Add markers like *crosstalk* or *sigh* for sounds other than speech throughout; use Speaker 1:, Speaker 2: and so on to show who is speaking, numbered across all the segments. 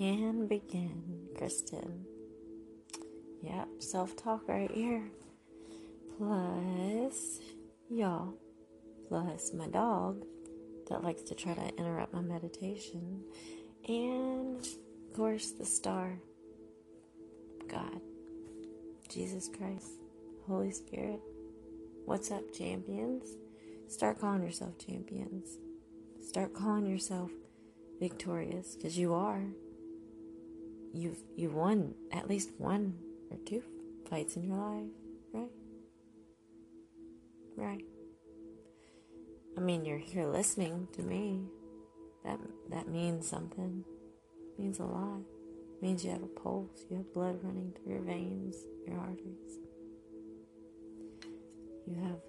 Speaker 1: and begin, Kristen. Yep, self talk right here. Plus, y'all. Plus, my dog that likes to try to interrupt my meditation. And, of course, the star God, Jesus Christ, Holy Spirit. What's up, champions? Start calling yourself champions. Start calling yourself victorious because you are. You've you've won at least one or two fights in your life, right? Right. I mean, you're here listening to me. That that means something. It means a lot. It means you have a pulse. You have blood running through your veins, your arteries. You have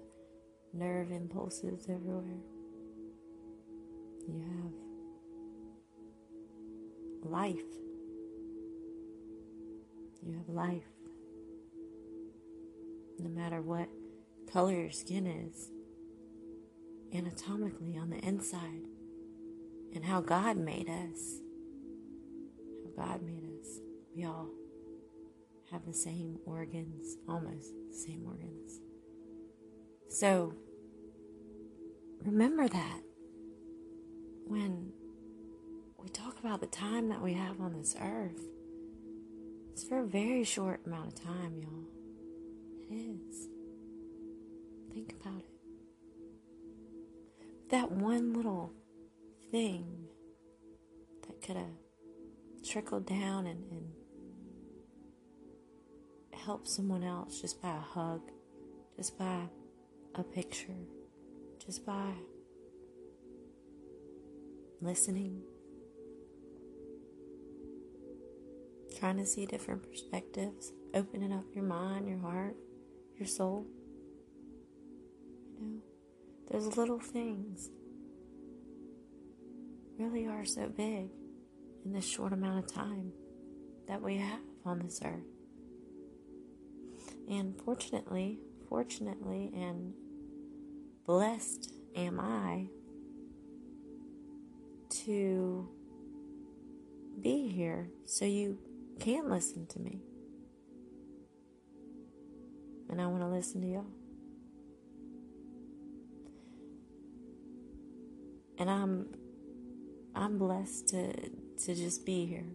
Speaker 1: nerve impulses everywhere. You have life. You have life. No matter what color your skin is, anatomically on the inside, and how God made us. How God made us. We all have the same organs, almost the same organs. So, remember that when we talk about the time that we have on this earth, it's for a very short amount of time, y'all. It is. Think about it. That one little thing that could have trickled down and, and helped someone else just by a hug, just by a picture, just by listening, trying to see different perspectives, opening up your mind, your heart, your soul. You know, those little things really are so big in this short amount of time that we have on this earth. And fortunately, fortunately, and blessed am I to be here so you can listen to me. And I want to listen to y'all. And I'm I'm blessed to to just be here.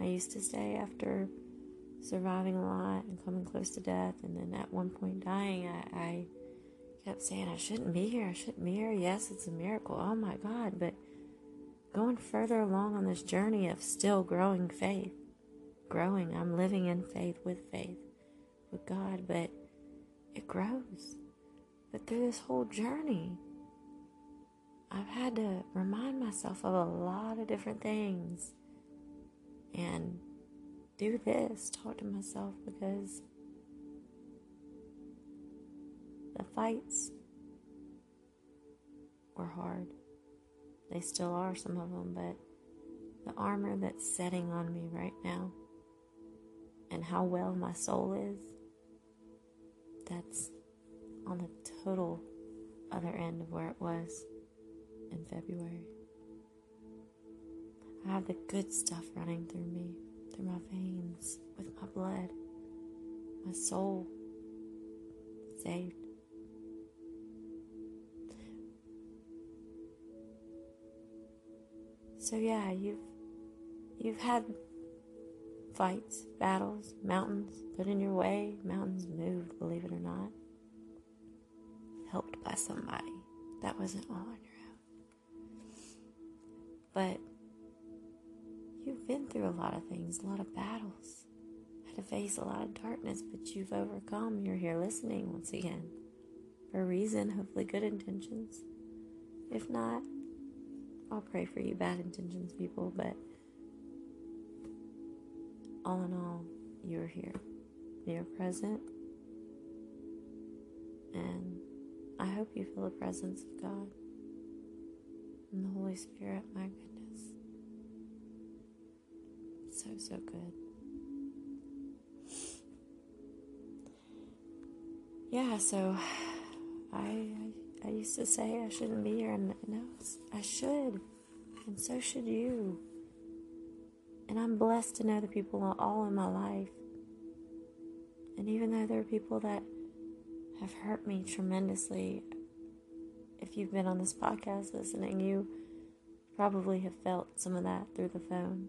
Speaker 1: I used to say after surviving a lot and coming close to death and then at one point dying I, I kept saying I shouldn't be here, I shouldn't be here. Yes, it's a miracle. Oh my God, but going further along on this journey of still growing faith. Growing. I'm living in faith with faith with God, but it grows. But through this whole journey, I've had to remind myself of a lot of different things and do this, talk to myself because the fights were hard. They still are, some of them, but the armor that's setting on me right now and how well my soul is, that's on the total other end of where it was in February. I have the good stuff running through me, through my veins, with my blood, my soul saved. So yeah, you've you've had fights, battles, mountains put in your way, mountains moved, believe it or not. Helped by somebody. That wasn't all on your own. But you've been through a lot of things, a lot of battles. Had to face a lot of darkness, but you've overcome. You're here listening once again. For a reason, hopefully good intentions. If not, I'll pray for you, bad intentions, people, but all in all, you're here. You're present. And I hope you feel the presence of God and the Holy Spirit. My goodness. So, so good. Yeah, so I, I I used to say I shouldn't be here, and now I should, and so should you. And I'm blessed to know the people all in my life. And even though there are people that have hurt me tremendously, if you've been on this podcast listening, you probably have felt some of that through the phone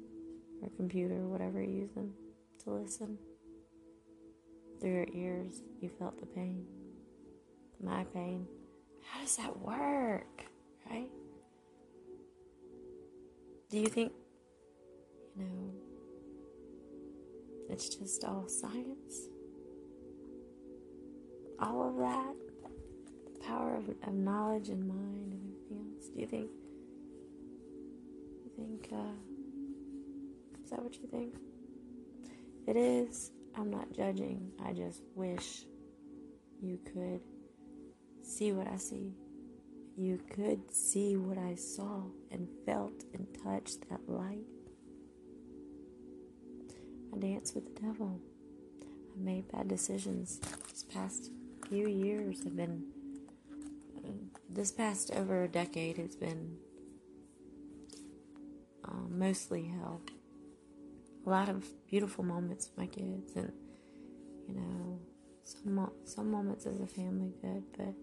Speaker 1: or computer, whatever you're using to listen. Through your ears, you felt the pain, my pain. How does that work, right? Do you think, it's just all science? All of that? The power of, of knowledge and mind and everything else? Do you think, you think, uh, is that what you think? It is. I'm not judging. I just wish you could see what I see you could see what I saw and felt and touched that light. I danced with the devil. I made bad decisions. This past few years have been, this past over a decade, it's been uh, mostly hell. A lot of beautiful moments with my kids, and you know, some some moments as a family good, but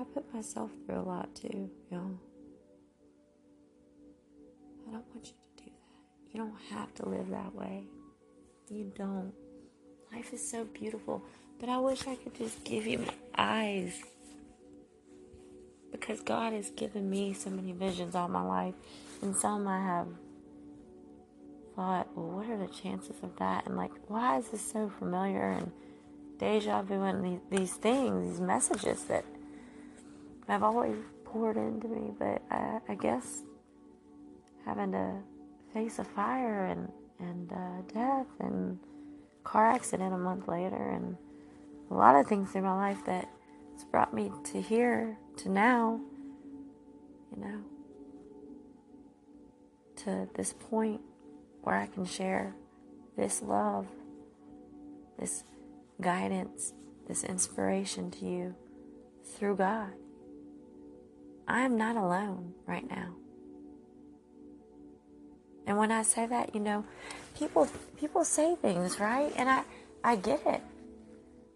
Speaker 1: I put myself through a lot too, y'all. I don't want you to. You don't have to live that way. You don't. Life is so beautiful, but I wish I could just give you my eyes. Because God has given me so many visions all my life, and some I have thought, well, what are the chances of that? And like, why is this so familiar? And deja vu and these, these things, these messages that I've always poured into me, but I, I guess having to face a fire and and uh, death and car accident a month later and a lot of things in my life that has brought me to here to now you know to this point where I can share this love this guidance this inspiration to you through God I am not alone right now. And when I say that, you know, people people say things, right? And I I get it.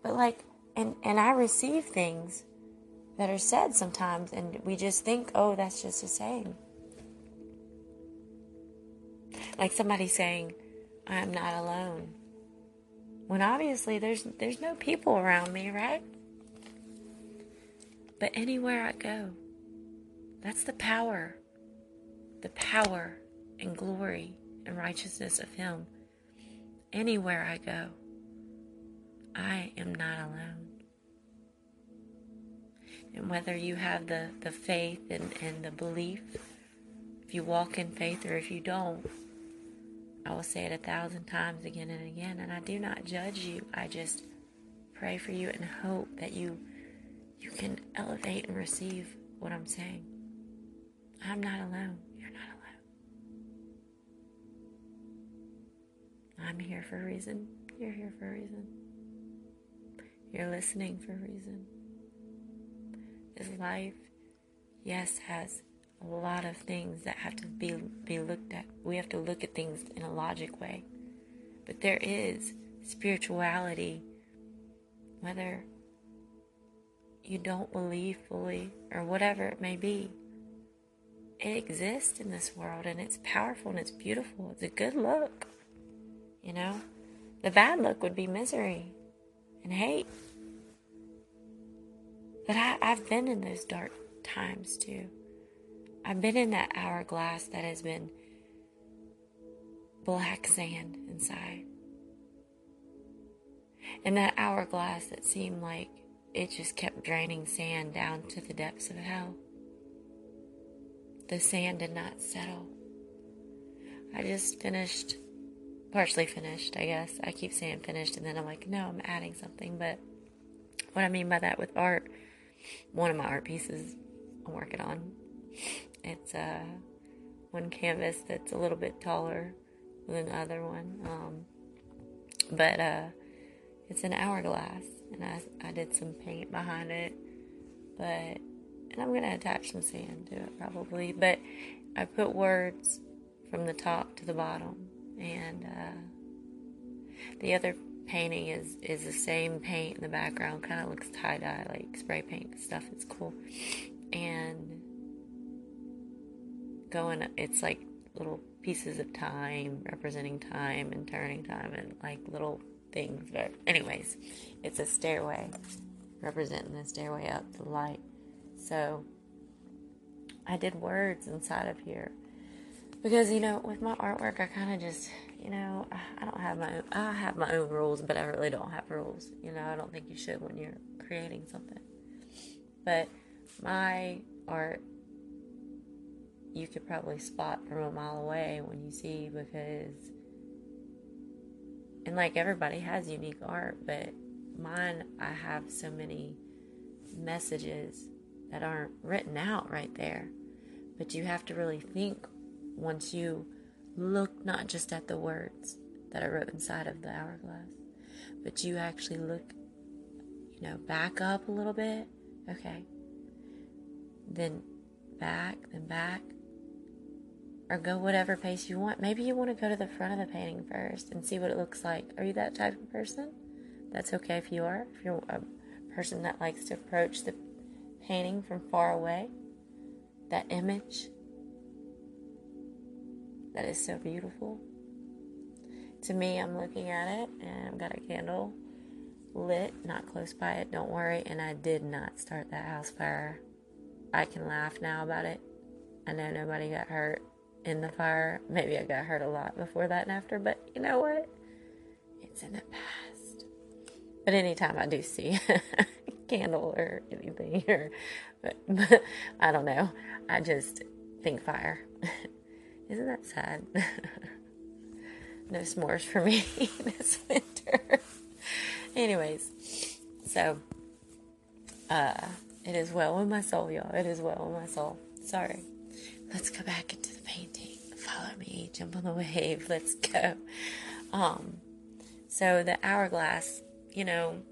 Speaker 1: But like and and I receive things that are said sometimes and we just think, "Oh, that's just a saying." Like somebody saying, "I'm not alone." When obviously there's there's no people around me, right? But anywhere I go, that's the power, the power and glory and righteousness of Him. Anywhere I go, I am not alone. And whether you have the, the faith and, and the belief, if you walk in faith or if you don't, I will say it a thousand times again and again. And I do not judge you. I just pray for you and hope that you you can elevate and receive what I'm saying. I'm not alone. I'm here for a reason. You're here for a reason. You're listening for a reason. This life, yes, has a lot of things that have to be be looked at. We have to look at things in a logic way. But there is spirituality, whether you don't believe fully or whatever it may be it exists in this world and it's powerful and it's beautiful. It's a good look. You know? The bad look would be misery and hate. But I, I've been in those dark times too. I've been in that hourglass that has been black sand inside. And that hourglass that seemed like it just kept draining sand down to the depths of hell the sand did not settle. I just finished, partially finished, I guess. I keep saying finished, and then I'm like, no, I'm adding something. But what I mean by that with art, one of my art pieces I'm working on, it's uh, one canvas that's a little bit taller than the other one. Um, but uh, it's an hourglass, and I, I did some paint behind it. But and I'm going to attach some sand to it probably. But I put words from the top to the bottom. And uh, the other painting is is the same paint in the background. Kind of looks tie dye, like spray paint stuff. It's cool. And going, it's like little pieces of time representing time and turning time and like little things. But anyways, it's a stairway representing the stairway up to the light. So I did words inside of here because you know with my artwork I kind of just you know I don't have my own, I have my own rules, but I really don't have rules. You know I don't think you should when you're creating something. But my art you could probably spot from a mile away when you see because and like everybody has unique art, but mine I have so many messages that aren't written out right there. But you have to really think once you look not just at the words that I wrote inside of the hourglass, but you actually look, you know, back up a little bit. Okay. Then back, then back. Or go whatever pace you want. Maybe you want to go to the front of the painting first and see what it looks like. Are you that type of person? That's okay if you are. If you're a person that likes to approach the painting from far away, that image that is so beautiful. To me, I'm looking at it and I've got a candle lit, not close by it, don't worry. And I did not start that house fire. I can laugh now about it. I know nobody got hurt in the fire. Maybe I got hurt a lot before that and after, but you know what? It's in the past. But anytime I do see a *laughs* candle or anything or but, *laughs* but I don't know. I just think fire. *laughs* Isn't that sad? *laughs* no s'mores for me *laughs* this winter. Anyways, so uh it is well with my soul, y'all. It is well with my soul. Sorry. Let's go back into the painting. Follow me, jump on the *laughs* wave. Let's go. Um so the hourglass, you know,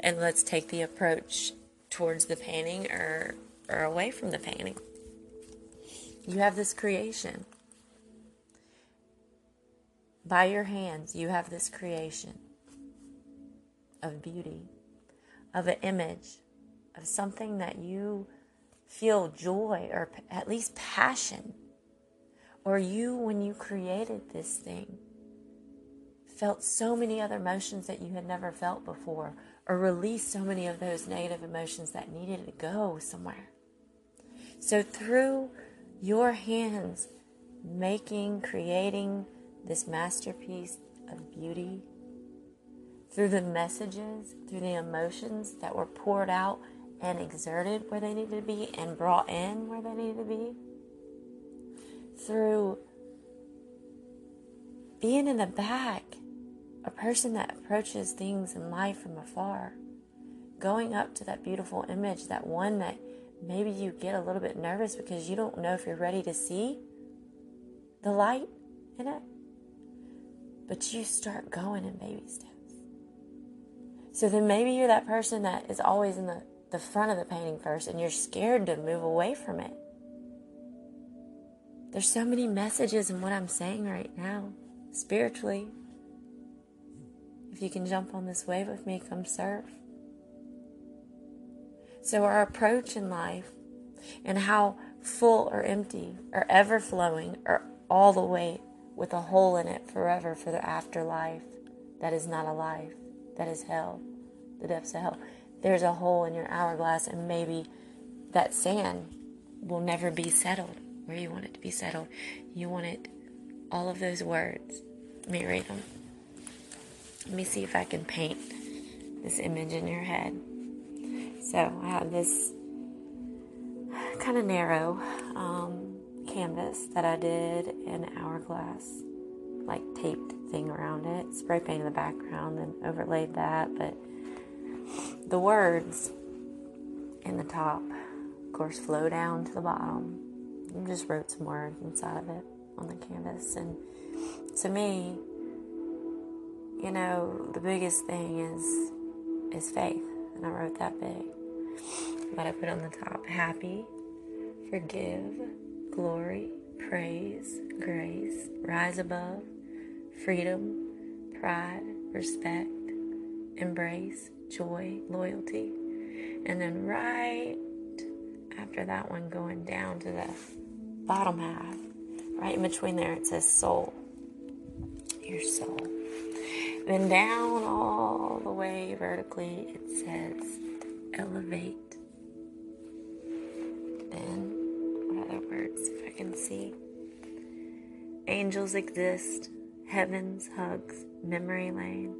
Speaker 1: and let's take the approach towards the painting or or away from the painting. You have this creation. By your hands, you have this creation of beauty, of an image, of something that you feel joy or at least passion. Or you, when you created this thing, felt so many other emotions that you had never felt before or released so many of those negative emotions that needed to go somewhere. So, through your hands making, creating this masterpiece of beauty, through the messages, through the emotions that were poured out and exerted where they needed to be and brought in where they needed to be, through being in the back a person that approaches things in life from afar, going up to that beautiful image, that one that maybe you get a little bit nervous because you don't know if you're ready to see the light in it, but you start going in baby steps. So then maybe you're that person that is always in the, the front of the painting first and you're scared to move away from it. There's so many messages in what I'm saying right now, spiritually, if you can jump on this wave with me, come serve. So, our approach in life and how full or empty or ever flowing or all the way with a hole in it forever for the afterlife that is not a life, that is hell, the depths of hell. There's a hole in your hourglass, and maybe that sand will never be settled where you want it to be settled. You want it, all of those words. Let me read them. Let me see if I can paint this image in your head. So I have this kind of narrow um, canvas that I did an hourglass, like taped thing around it, spray painted the background, then overlaid that. But the words in the top, of course, flow down to the bottom. I just wrote some words inside of it on the canvas, and to me, you know, the biggest thing is is faith. And I wrote that big. But I put on the top. Happy, forgive, glory, praise, grace, rise above, freedom, pride, respect, embrace, joy, loyalty. And then right after that one, going down to the bottom half, right in between there, it says soul. Your soul. Then down all the way vertically, it says elevate. Then, what other words, if I can see? Angels exist, heavens hugs, memory lane.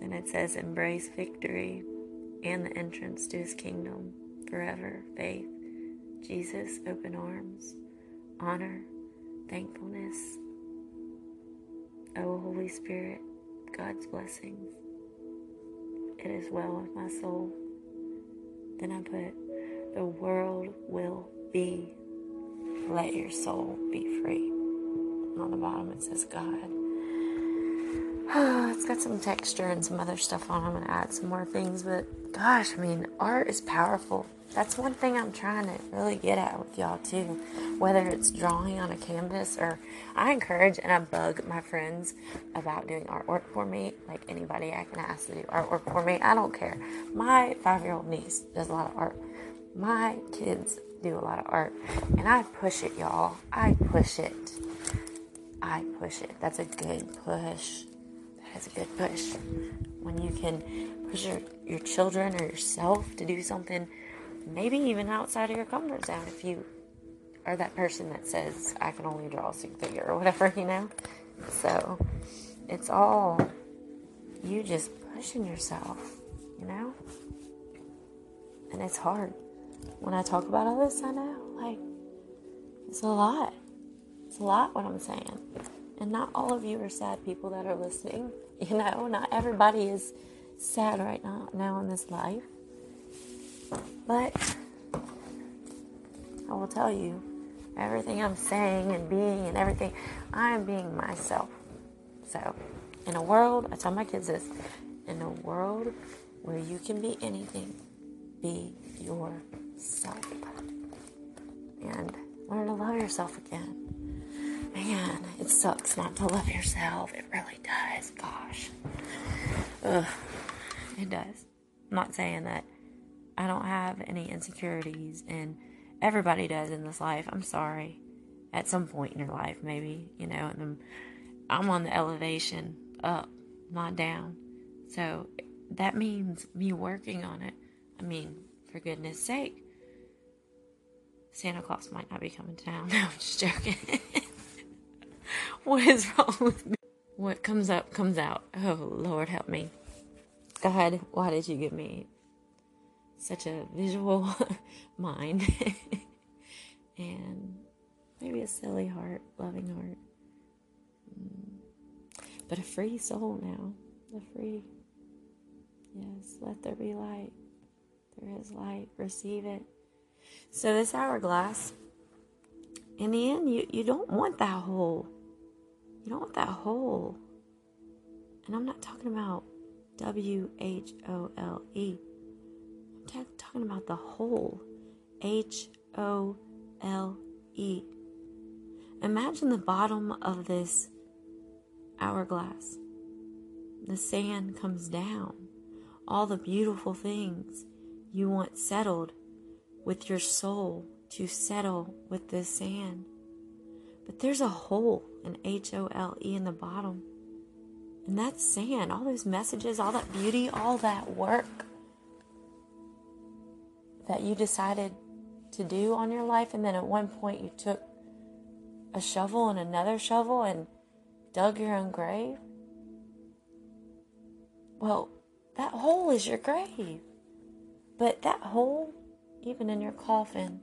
Speaker 1: Then it says embrace victory and the entrance to his kingdom, forever, faith, Jesus, open arms, honor, thankfulness, O Holy Spirit, God's blessings. It is well with my soul. Then I put, the world will be. Let your soul be free. And on the bottom it says God. *sighs* it's got some texture and some other stuff on. I'm to add some more things, but gosh, I mean, art is powerful that's one thing I'm trying to really get at with y'all too. Whether it's drawing on a canvas or I encourage and I bug my friends about doing artwork for me. Like anybody I can ask to do artwork for me. I don't care. My five year old niece does a lot of art. My kids do a lot of art. And I push it, y'all. I push it. I push it. That's a good push. That is a good push. When you can push your, your children or yourself to do something maybe even outside of your comfort zone if you are that person that says, I can only draw a stick figure or whatever, you know? So it's all you just pushing yourself, you know? And it's hard. When I talk about all this, I know, like, it's a lot. It's a lot what I'm saying. And not all of you are sad people that are listening. *laughs* You know, not everybody is sad right now, now in this life. But I will tell you, everything I'm saying and being and everything, I am being myself. So, in a world, I tell my kids this in a world where you can be anything, be yourself. And learn to love yourself again. Man, it sucks not to love yourself. It really does. Gosh. Ugh. It does. I'm not saying that I don't have any insecurities, and everybody does in this life. I'm sorry. At some point in your life, maybe, you know, and I'm on the elevation up, not down. So that means me working on it. I mean, for goodness sake, Santa Claus might not be coming to town. *laughs* No, I'm just joking. *laughs* what is wrong with me? What comes up comes out. Oh, Lord, help me. God, why did you give me such a visual *laughs* mind *laughs* and maybe a silly heart, loving heart. Mm. But a free soul now. A free. Yes, let there be light. There is light. Receive it. So, this hourglass, in the end, you, you don't want that hole. You don't want that hole. And I'm not talking about W H O L E talking about the whole. H O L E. Imagine the bottom of this hourglass. The sand comes down. All the beautiful things you want settled with your soul to settle with this sand. But there's a hole, an H O L E in the bottom. And that's sand. All those messages, all that beauty, all that work that you decided to do on your life, and then at one point you took a shovel and another shovel and dug your own grave? Well, that hole is your grave. But that hole, even in your coffin,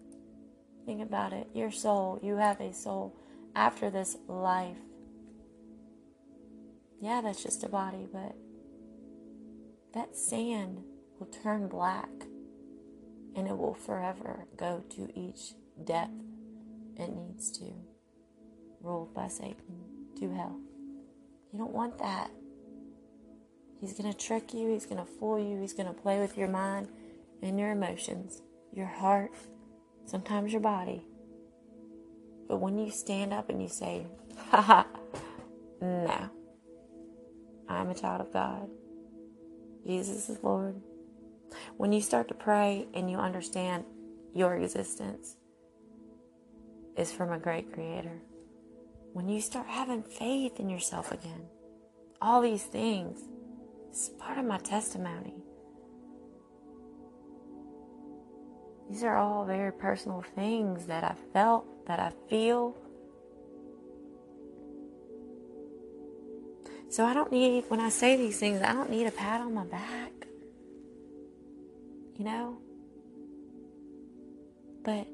Speaker 1: think about it your soul, you have a soul after this life. Yeah, that's just a body, but that sand will turn black and it will forever go to each depth it needs to, ruled by Satan to hell. You don't want that. He's going to trick you, he's going to fool you, he's going to play with your mind and your emotions, your heart, sometimes your body. But when you stand up and you say, ha ha, no, I'm a child of God, Jesus is Lord. When you start to pray and you understand your existence is from a great creator, when you start having faith in yourself again, all these things, it's part of my testimony. These are all very personal things that I felt, that I feel. So I don't need, when I say these things, I don't need a pat on my back. You know? But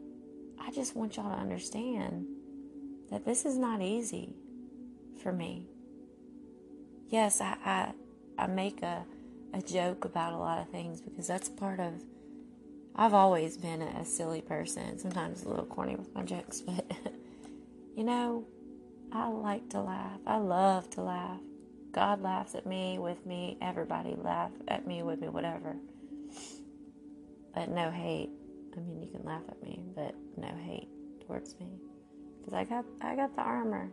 Speaker 1: I just want y'all to understand that this is not easy for me. Yes, I, I, I make a, a joke about a lot of things because that's part of I've always been a silly person, sometimes a little corny with my jokes, *laughs* but you know, I like to laugh. I love to laugh. God laughs at me, with me, everybody laugh at me, with me, whatever. But no hate. I mean, you can laugh at me, but no hate towards me. Cuz I got I got the armor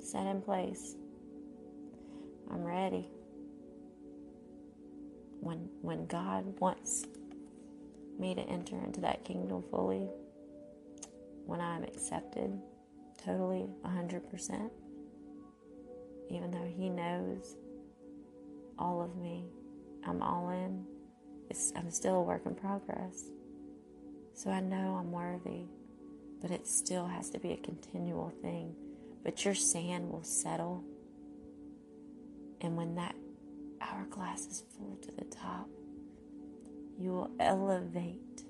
Speaker 1: set in place. I'm ready. When when God wants me to enter into that kingdom fully when I'm accepted totally 100%, even though He knows all of me, I'm all in. It's, I'm still a work in progress. So I know I'm worthy, but it still has to be a continual thing. But your sand will settle. And when that hourglass is full to the top, you will elevate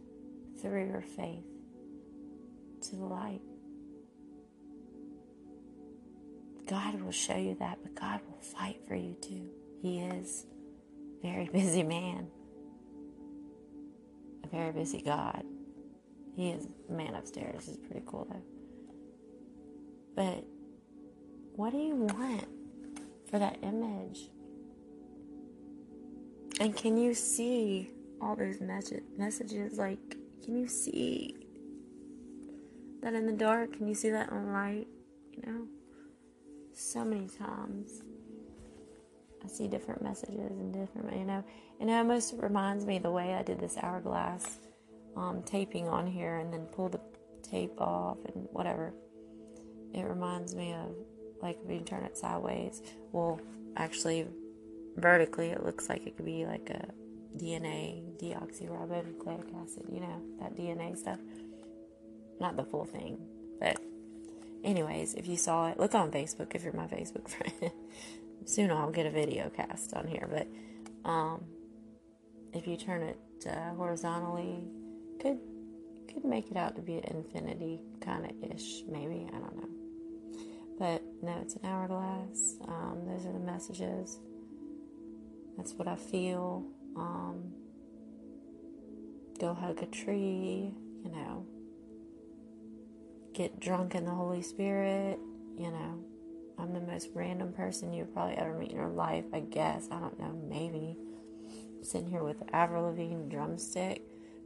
Speaker 1: through your faith to the light. God will show you that, but God will fight for you too. He is a very *laughs* busy man, a very busy God. He is man upstairs. is pretty cool though. But what do you want for that image? And can you see all those messages. Like, can you see that in the dark? Can you see that in light? You know, so many times I see different messages and different, you know, and it almost reminds me the way I did this hourglass um, taping on here and then pull the tape off and whatever. It reminds me of like if you turn it sideways, well, actually, vertically, it looks like it could be like a DNA, deoxyribonucleic acid, you know, that DNA stuff. Not the full thing, but anyways, if you saw it, look on Facebook if you're my Facebook *laughs* friend. Soon I'll get a video cast on here, but um, if you turn it uh, horizontally, could could make it out to be an infinity kind of ish, maybe I don't know. But no, it's an hourglass. Um, those are the messages. That's what I feel um, go hug a tree, you know, get drunk in the Holy Spirit, you know. I'm the most random person you've probably ever met in your life, I guess. I don't know, maybe. sitting here with Avril Lavigne drumstick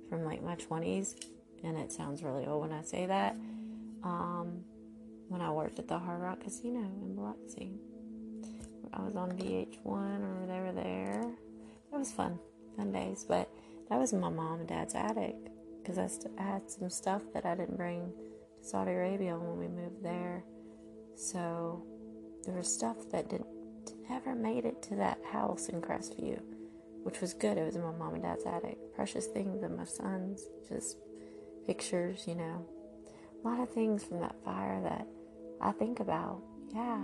Speaker 1: from like my 20s, and it sounds really old when I say that. Um, when I worked at the Hard Rock Casino in Biloxi. I was on VH1 or they were there It was fun, fun days. But that was my mom and dad's attic because I, st- I had some stuff that I didn't bring to Saudi Arabia when we moved there. So there was stuff that didn't never made it to that house in Crestview, which was good. It was in my mom and dad's attic. Precious things of my sons, just pictures, you know. A lot of things from that fire that I think about. Yeah.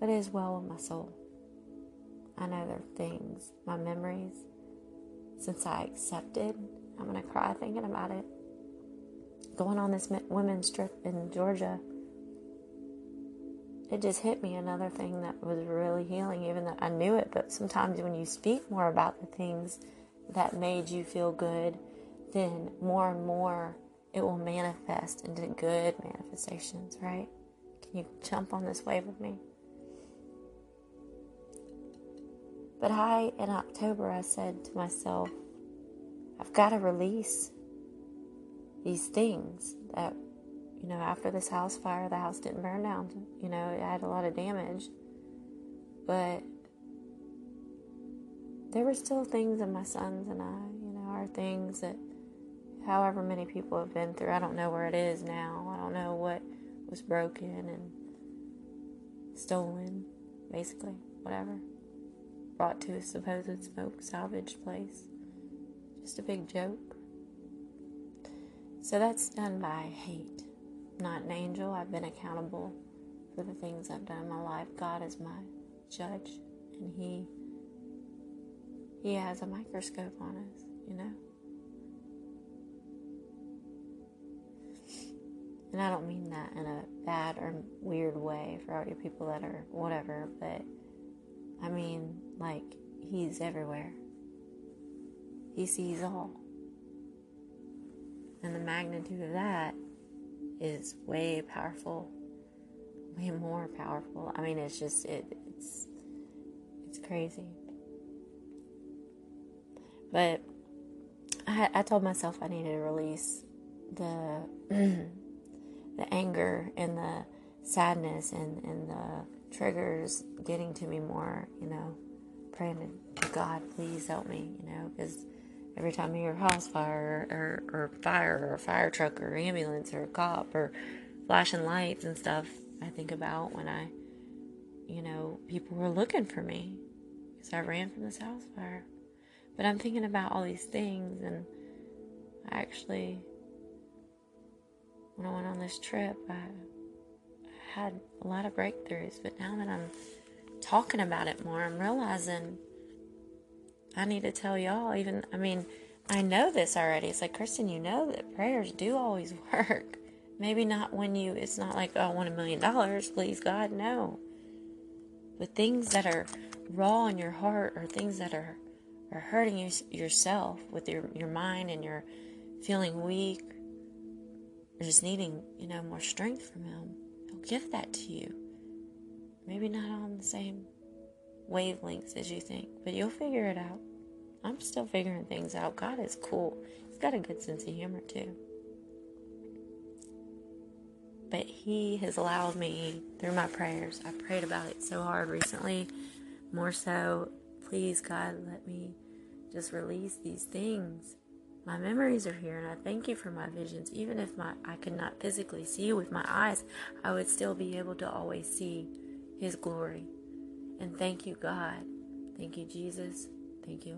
Speaker 1: But it is well with my soul. I know there are things, my memories, since I accepted, I'm going to cry thinking about it. Going on this women's trip in Georgia, it just hit me another thing that was really healing, even though I knew it. But sometimes when you speak more about the things that made you feel good, then more and more it will manifest into good manifestations, right? Can you jump on this wave with me? But I, in October, I said to myself, I've got to release these things that you know, after this house fire, the house didn't burn down. You know, it had a lot of damage. But there were still things in my sons and I, you know, are things that however many people have been through. I don't know where it is now. I don't know what was broken and stolen, basically, whatever. Brought to a supposed smoke salvage place. Just a big joke. So that's done by hate. Not an angel. I've been accountable for the things I've done in my life. God is my judge, and He He has a microscope on us, you know. And I don't mean that in a bad or weird way for all you people that are whatever, but I mean like He's everywhere. He sees all. And the magnitude of that is way powerful, way more powerful. I mean, it's just it, it's it's crazy. But I, I told myself I needed to release the *clears throat* the anger and the sadness and, and the triggers getting to me more, you know, praying to God, please help me, you know, because every time I hear a house fire or, or, fire or a fire truck or ambulance or a cop or flashing lights and stuff, I think about when I, you know, people were looking for me because I ran from this house fire. But I'm thinking about all these things, and I actually, when I went on this trip, I had a lot of breakthroughs. But now that I'm talking about it more, I'm realizing I need to tell y'all, even, I mean, I know this already. It's like, Kristen, you know that prayers do always *laughs* work. Maybe not when you, it's not like, oh, I want a million dollars, please God, no. But things that are raw in your heart or things that are, are hurting you, yourself with your, your mind and you're feeling weak or just needing, you know, more strength from Him, He'll give that to you. Maybe not on the same wavelengths as you think, but you'll figure it out. I'm still figuring things out. God is cool. He's got a good sense of humor too. But He has allowed me through my prayers. I prayed about it so hard recently, more so. Please, God, let me just release these things. My memories are here, and I thank you for my visions. Even if my I could not physically see with my eyes, I would still be able to always see His glory. And thank you, God. Thank you, Jesus. Thank you,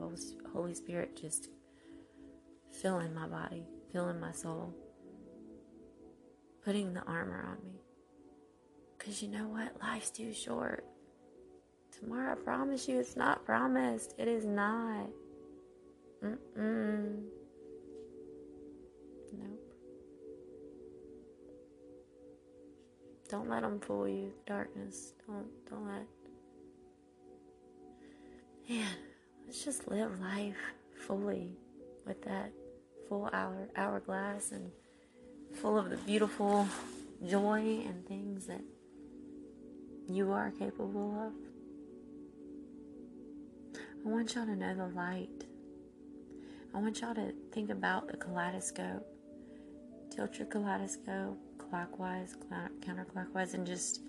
Speaker 1: Holy Spirit, just filling my body, filling my soul, putting the armor on me. Because you know what? Life's too short. Tomorrow, I promise you, it's not promised. It is not. Mm-mm. Nope. Don't let them fool you. Darkness. Don't don't let. Man, let's just live life fully with that full hour hourglass and full of the beautiful joy and things that you are capable of. I want y'all to know the light. I want y'all to think about the kaleidoscope. Tilt your kaleidoscope clockwise, counterclockwise, and just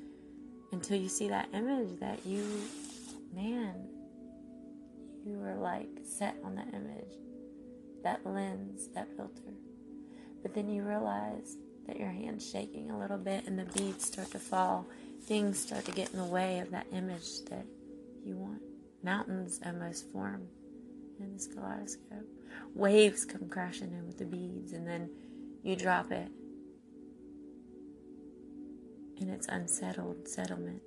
Speaker 1: until you see that image that you, man, you were like set on that image, that lens, that filter. But then you realize that your hand's shaking a little bit and the beads start to fall. Things start to get in the way of that image that you want. Mountains almost form in this kaleidoscope. Waves come crashing in with the beads, and then you drop it. And it's unsettled settlement.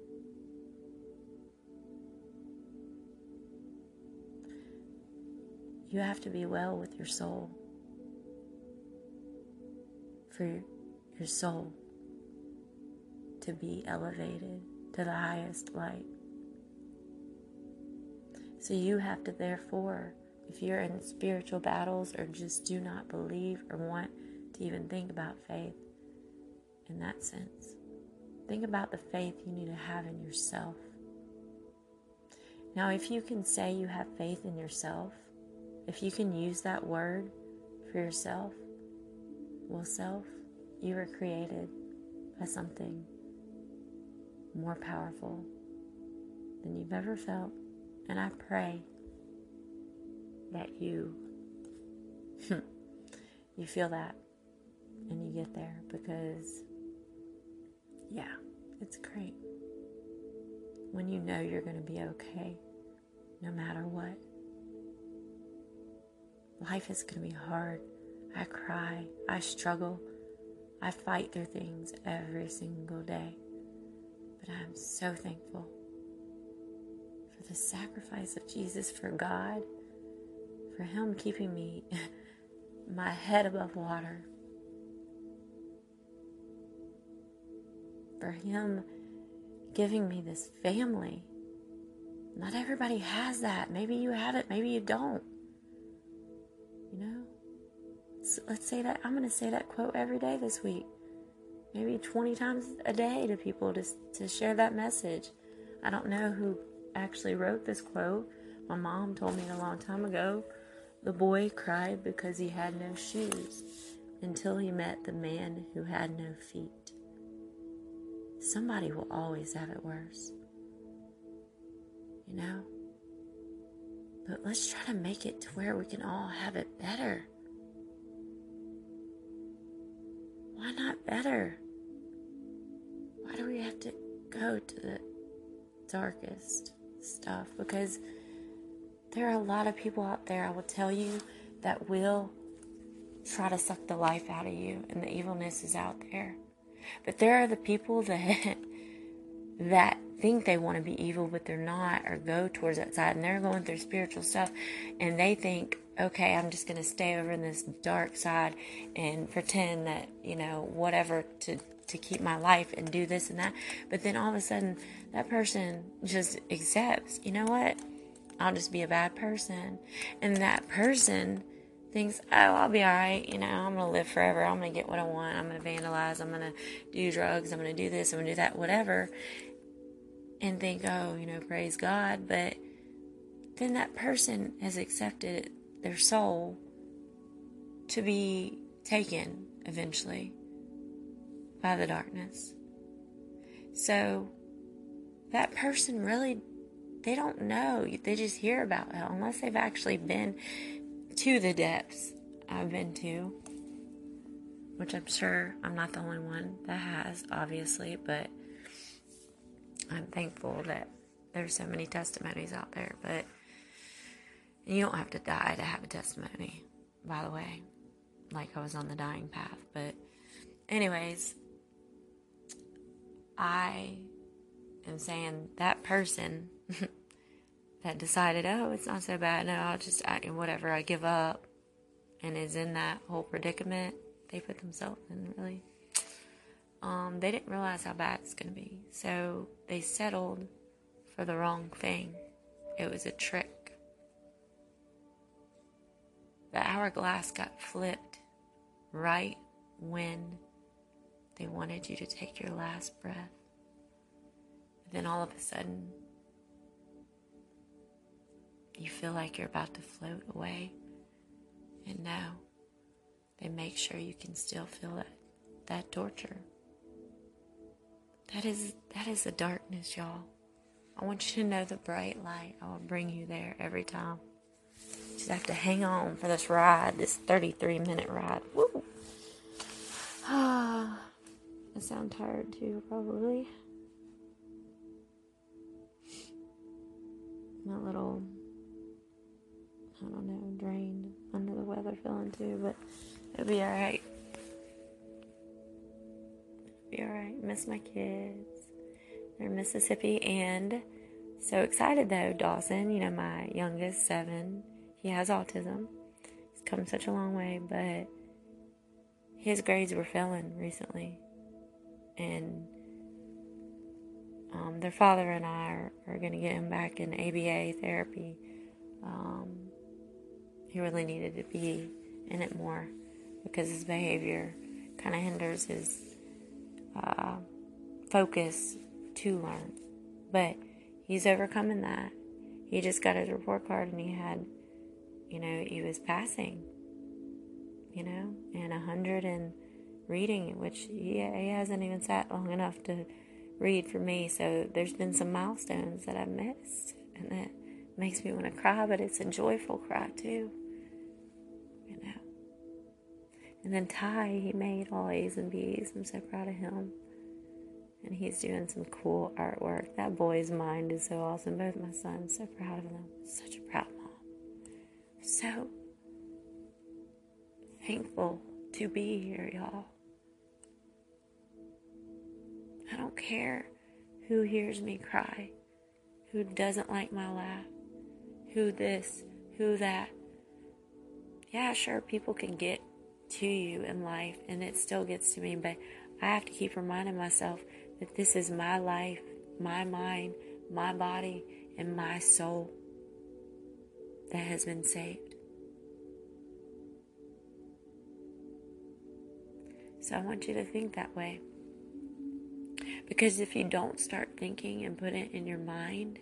Speaker 1: You have to be well with your soul. For your soul to be elevated to the highest light. So you have to, therefore, if you're in spiritual battles or just do not believe or want to even think about faith in that sense, think about the faith you need to have in yourself. Now, if you can say you have faith in yourself, if you can use that word for yourself, well, self, you were created by something more powerful than you've ever felt. And I pray that you *laughs* you feel that and you get there because yeah, it's great. When you know you're going to be okay no matter what. Life is going to be hard. I cry, I struggle, I fight through things every single day. But I'm so thankful for the sacrifice of Jesus for God, for Him keeping me *laughs* my head above water, for Him giving me this family. Not everybody has that. Maybe you have it, maybe you don't. Let's say that I'm to say that quote every day this week. Maybe 20 times a day to people to, to share that message. I don't know who actually wrote this quote. My mom told me a long time ago. The boy cried because he had no shoes until he met the man who had no feet. Somebody will always have it worse. You know? But let's try to make it to where we can all have it better. Better? Why do we have to go to the darkest stuff? Because there are a lot of people out there, I will tell you, that will try to suck the life out of you, and the evilness is out there. But there are the people *laughs* that that think they want to be evil, but they're not, or go towards that side, and they're going through spiritual stuff, and they think, okay, I'm just going to stay over in this dark side and pretend that, you know, whatever to, to keep my life and do this and that. But then all of a sudden, that person just accepts, you know what? I'll just be a bad person. And that person thinks, oh, I'll be all right. You know, I'm going to live forever. I'm going to get what I want. I'm going to vandalize. I'm going to do drugs. I'm going to do this. I'm going to do that, whatever. And think, oh, you know, praise God. But then that person has accepted their soul to be taken eventually by the darkness. So that person really they don't know. They just hear about hell unless they've actually been to the depths I've been to. Which I'm sure I'm not the only one that has, obviously, but I'm thankful that there's so many testimonies out there. But you don't have to die to have a testimony, by the way. Like I was on the dying path. But, anyways, I am saying that person *laughs* that decided, oh, it's not so bad. No, I'll just, I, whatever, I give up, and is in that whole predicament they put themselves in, really. Um, they didn't realize how bad it's going to be. So they settled for the wrong thing. It was a trick. The hourglass got flipped right when they wanted you to take your last breath. then all of a sudden, you feel like you're about to float away. And now they make sure you can still feel that, that torture. That is that is the darkness, y'all. I want you to know the bright light. I will bring you there every time. Just have to hang on for this ride, this 33 minute ride. Woo! *sighs* I sound tired too, probably. A little, I don't know, drained, under the weather feeling too, but it'll be alright. Be alright. Miss my kids. They're Mississippi and so excited though, Dawson, you know, my youngest, seven, he has autism. He's come such a long way, but his grades were failing recently. And um, their father and I are, are going to get him back in ABA therapy. Um, he really needed to be in it more because his behavior kind of hinders his uh, focus to learn. But he's overcoming that. He just got his report card and he had you know, he was passing, you know, and a hundred and reading, which he, he hasn't even sat long enough to read for me. So there's been some milestones that I've missed, and that makes me want to cry, but it's a joyful cry too. You know. And then Ty, he made all A's and B's. I'm so proud of him. And he's doing some cool artwork. That boy's mind is so awesome. Both my sons, so proud of them. Such a proud mom. So thankful to be here, y'all. I don't care who hears me cry, who doesn't like my laugh, who this, who that. Yeah, sure, people can get to you in life and it still gets to me, but I have to keep reminding myself that this is my life, my mind, my body, and my soul that has been saved. So I want you to think that way. Because if you don't start thinking and put it in your mind,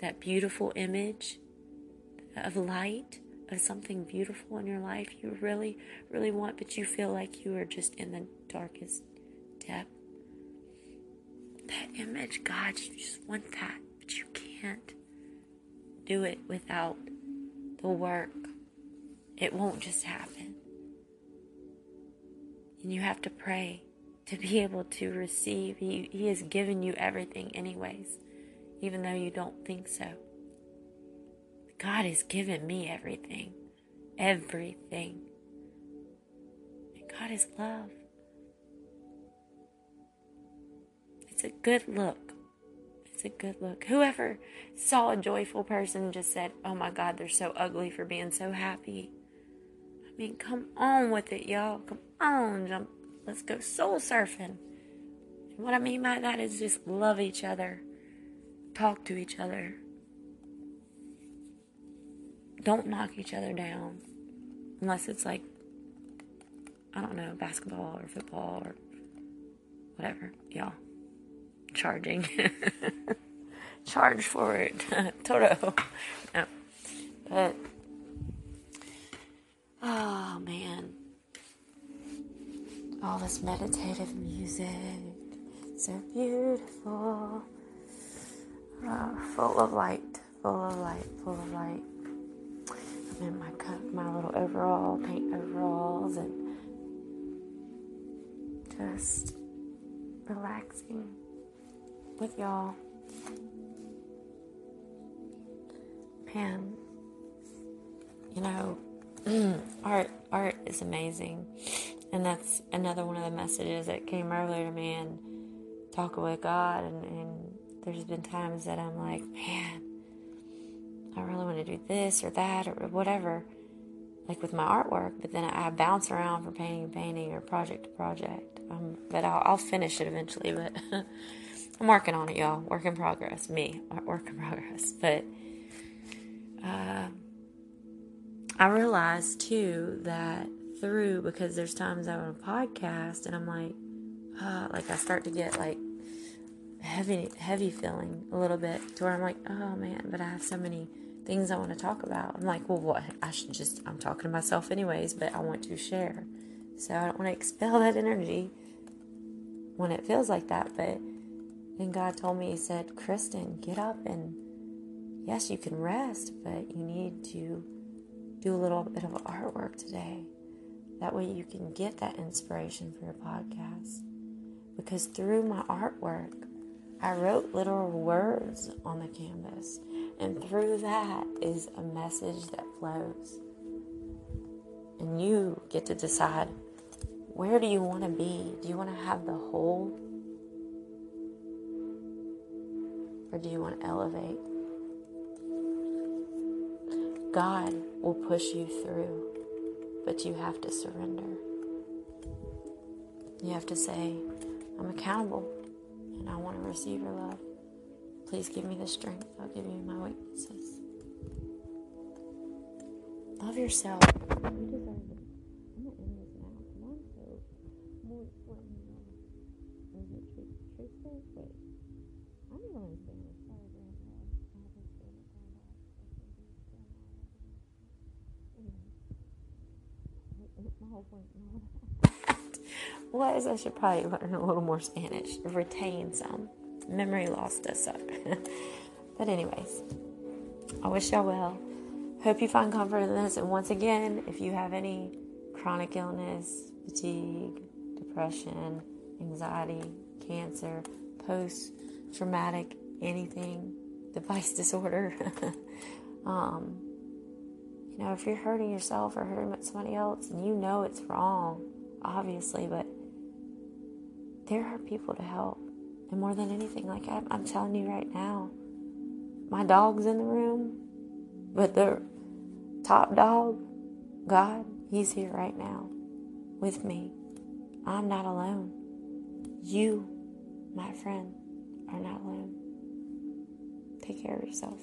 Speaker 1: that beautiful image of light, of something beautiful in your life you really, really want, but you feel like you are just in the darkest depth. That image, God, you just want that, but you can't do it without the work. It won't just happen. And you have to pray to be able to receive. He, he has given you everything, anyways, even though you don't think so. God has given me everything. Everything. And God is love. It's a good look. It's a good look. Whoever saw a joyful person just said, Oh my God, they're so ugly for being so happy. I mean, come on with it, y'all. Come on, jump. Let's go soul surfing. And what I mean by that is just love each other, talk to each other, don't knock each other down unless it's like I don't know, basketball or football or whatever, y'all. Charging. *laughs* Charge for it. *laughs* Toto. *laughs* No. But oh man. All this meditative music. So beautiful. Uh, full of light. Full of light. Full of light I'm in my my little overall paint overalls and just relaxing with y'all. Man, you know, *clears throat* art art is amazing, and that's another one of the messages that came earlier to me and talking with God. And, and there's been times that I'm like, man I really want to do this or that or whatever, like with my artwork. But then I, bounce around from painting to painting or project to project. Um, but I'll, I'll finish it eventually. But *laughs* I'm working on it, y'all. Work in progress. Me, work in progress. But uh, I realized too that through because there's times I'm on a podcast and I'm like, uh, like I start to get like heavy, heavy feeling a little bit to where I'm like, oh man, but I have so many things I want to talk about. I'm like, well, what? I should just, I'm talking to myself anyways, but I want to share. So I don't want to *laughs* expel that energy when it feels like that. But then God told me, He said, Kristen, get up and yes, you can rest, but you need to do a little bit of artwork today. That way you can get that inspiration for your podcast. Because through my artwork, I wrote literal words on the canvas. And through that is a message that flows. And you get to decide where do you want to be? Do you want to have the whole? Or do you want to elevate? God will push you through, but you have to surrender. You have to say, I'm accountable and I want to receive your love. Please give me the strength. I'll give you my weaknesses. Love yourself. You *laughs* was. I should probably learn a little more Spanish, retain some. Memory loss does suck. *laughs* but, anyways, I wish y'all well. Hope you find comfort in this. And once again, if you have any chronic illness, fatigue, depression, anxiety, cancer, post traumatic anything, device *laughs* disorder, um, you know, if you're hurting yourself or hurting somebody else and you know it's wrong, obviously, but there are people to help. And more than anything, like I'm, I'm telling you right now, my dog's in the room, but the top dog, God, He's here right now with me. I'm not alone. You, my friend, are not alone. Take care of yourself.